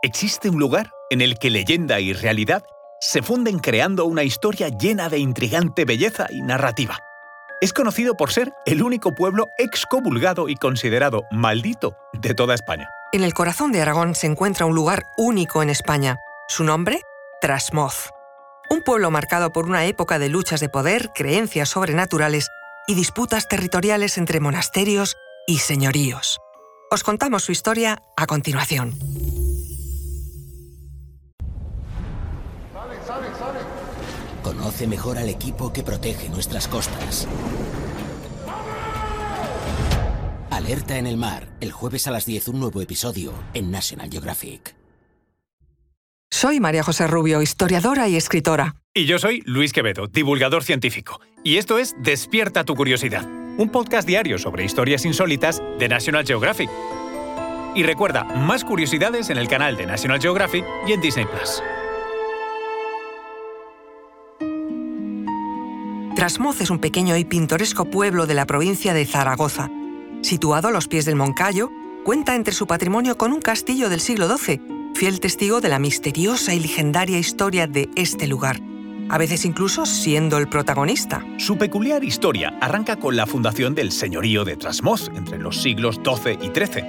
Existe un lugar en el que leyenda y realidad se funden creando una historia llena de intrigante belleza y narrativa. Es conocido por ser el único pueblo excomulgado y considerado maldito de toda España. En el corazón de Aragón se encuentra un lugar único en España. Su nombre, Trasmoz. Un pueblo marcado por una época de luchas de poder, creencias sobrenaturales y disputas territoriales entre monasterios y señoríos. Os contamos su historia a continuación. Conoce mejor al equipo que protege nuestras costas. Alerta en el mar, el jueves a las 10 un nuevo episodio en National Geographic. Soy María José Rubio, historiadora y escritora. Y yo soy Luis Quevedo, divulgador científico. Y esto es Despierta tu curiosidad, un podcast diario sobre historias insólitas de National Geographic. Y recuerda, más curiosidades en el canal de National Geographic y en Disney Plus. Trasmoz es un pequeño y pintoresco pueblo de la provincia de Zaragoza. Situado a los pies del Moncayo, cuenta entre su patrimonio con un castillo del siglo XII, fiel testigo de la misteriosa y legendaria historia de este lugar, a veces incluso siendo el protagonista. Su peculiar historia arranca con la fundación del señorío de Trasmoz entre los siglos XII y XIII.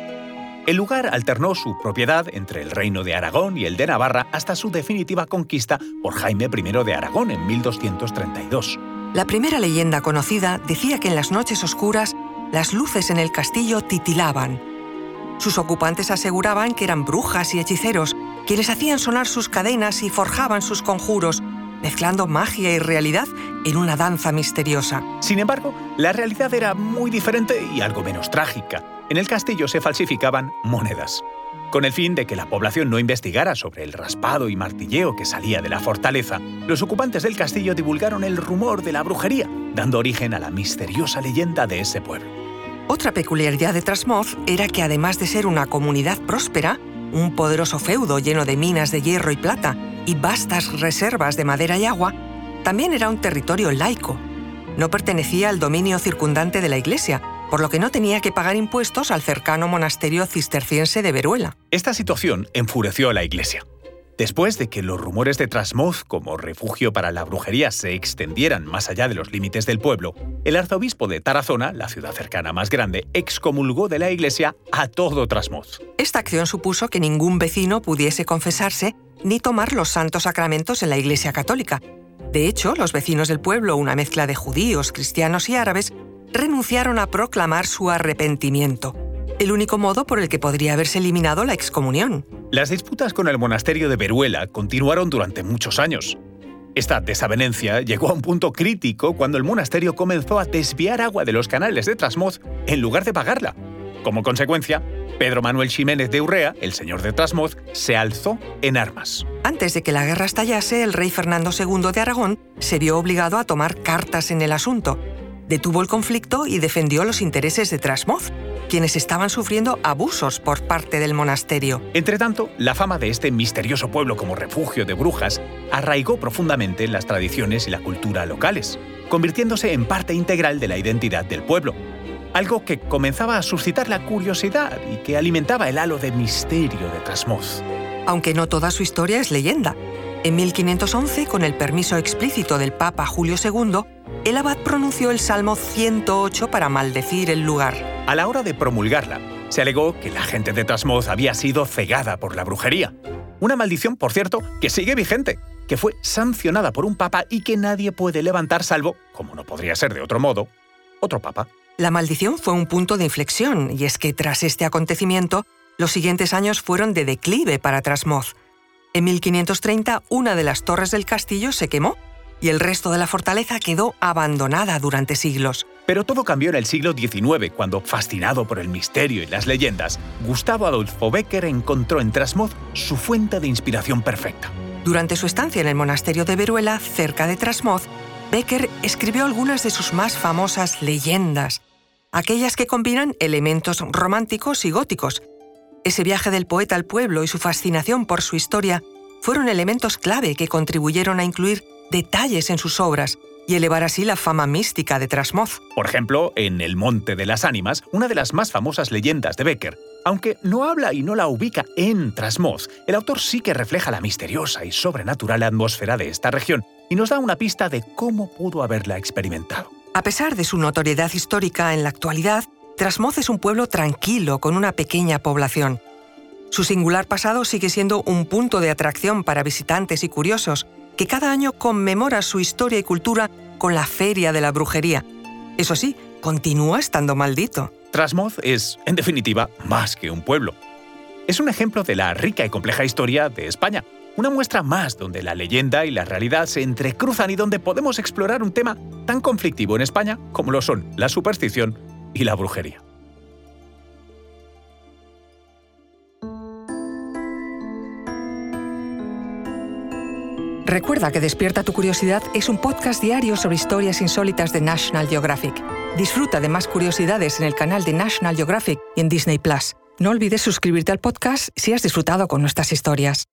El lugar alternó su propiedad entre el reino de Aragón y el de Navarra hasta su definitiva conquista por Jaime I de Aragón en 1232. La primera leyenda conocida decía que en las noches oscuras las luces en el castillo titilaban. Sus ocupantes aseguraban que eran brujas y hechiceros, quienes hacían sonar sus cadenas y forjaban sus conjuros, mezclando magia y realidad en una danza misteriosa. Sin embargo, la realidad era muy diferente y algo menos trágica. En el castillo se falsificaban monedas con el fin de que la población no investigara sobre el raspado y martilleo que salía de la fortaleza, los ocupantes del castillo divulgaron el rumor de la brujería, dando origen a la misteriosa leyenda de ese pueblo. Otra peculiaridad de Trasmoz era que además de ser una comunidad próspera, un poderoso feudo lleno de minas de hierro y plata y vastas reservas de madera y agua, también era un territorio laico. No pertenecía al dominio circundante de la Iglesia, por lo que no tenía que pagar impuestos al cercano monasterio cisterciense de Veruela. Esta situación enfureció a la Iglesia. Después de que los rumores de Trasmoz como refugio para la brujería se extendieran más allá de los límites del pueblo, el arzobispo de Tarazona, la ciudad cercana más grande, excomulgó de la iglesia a todo Trasmoz. Esta acción supuso que ningún vecino pudiese confesarse ni tomar los santos sacramentos en la iglesia católica. De hecho, los vecinos del pueblo, una mezcla de judíos, cristianos y árabes, renunciaron a proclamar su arrepentimiento, el único modo por el que podría haberse eliminado la excomunión. Las disputas con el monasterio de Veruela continuaron durante muchos años. Esta desavenencia llegó a un punto crítico cuando el monasterio comenzó a desviar agua de los canales de Trasmoz en lugar de pagarla. Como consecuencia, Pedro Manuel Ximénez de Urrea, el señor de Trasmoz, se alzó en armas. Antes de que la guerra estallase, el rey Fernando II de Aragón se vio obligado a tomar cartas en el asunto detuvo el conflicto y defendió los intereses de Trasmoz, quienes estaban sufriendo abusos por parte del monasterio. Entretanto, la fama de este misterioso pueblo como refugio de brujas arraigó profundamente en las tradiciones y la cultura locales, convirtiéndose en parte integral de la identidad del pueblo. Algo que comenzaba a suscitar la curiosidad y que alimentaba el halo de misterio de Trasmoz. Aunque no toda su historia es leyenda. En 1511, con el permiso explícito del Papa Julio II, el abad pronunció el Salmo 108 para maldecir el lugar. A la hora de promulgarla, se alegó que la gente de Trasmoz había sido cegada por la brujería. Una maldición, por cierto, que sigue vigente, que fue sancionada por un papa y que nadie puede levantar salvo, como no podría ser de otro modo, otro papa. La maldición fue un punto de inflexión, y es que tras este acontecimiento, los siguientes años fueron de declive para Trasmoz. En 1530, una de las torres del castillo se quemó y el resto de la fortaleza quedó abandonada durante siglos. Pero todo cambió en el siglo XIX, cuando, fascinado por el misterio y las leyendas, Gustavo Adolfo Becker encontró en Trasmoz su fuente de inspiración perfecta. Durante su estancia en el monasterio de Veruela, cerca de Trasmoz, Becker escribió algunas de sus más famosas leyendas, aquellas que combinan elementos románticos y góticos. Ese viaje del poeta al pueblo y su fascinación por su historia fueron elementos clave que contribuyeron a incluir detalles en sus obras y elevar así la fama mística de Trasmoz. Por ejemplo, en El Monte de las Ánimas, una de las más famosas leyendas de Becker, Aunque no habla y no la ubica en Trasmoz, el autor sí que refleja la misteriosa y sobrenatural atmósfera de esta región y nos da una pista de cómo pudo haberla experimentado. A pesar de su notoriedad histórica en la actualidad, Trasmoz es un pueblo tranquilo con una pequeña población. Su singular pasado sigue siendo un punto de atracción para visitantes y curiosos, que cada año conmemora su historia y cultura con la Feria de la Brujería. Eso sí, continúa estando maldito. Trasmoz es, en definitiva, más que un pueblo. Es un ejemplo de la rica y compleja historia de España, una muestra más donde la leyenda y la realidad se entrecruzan y donde podemos explorar un tema tan conflictivo en España como lo son la superstición y la brujería. Recuerda que Despierta tu Curiosidad es un podcast diario sobre historias insólitas de National Geographic. Disfruta de más curiosidades en el canal de National Geographic y en Disney Plus. No olvides suscribirte al podcast si has disfrutado con nuestras historias.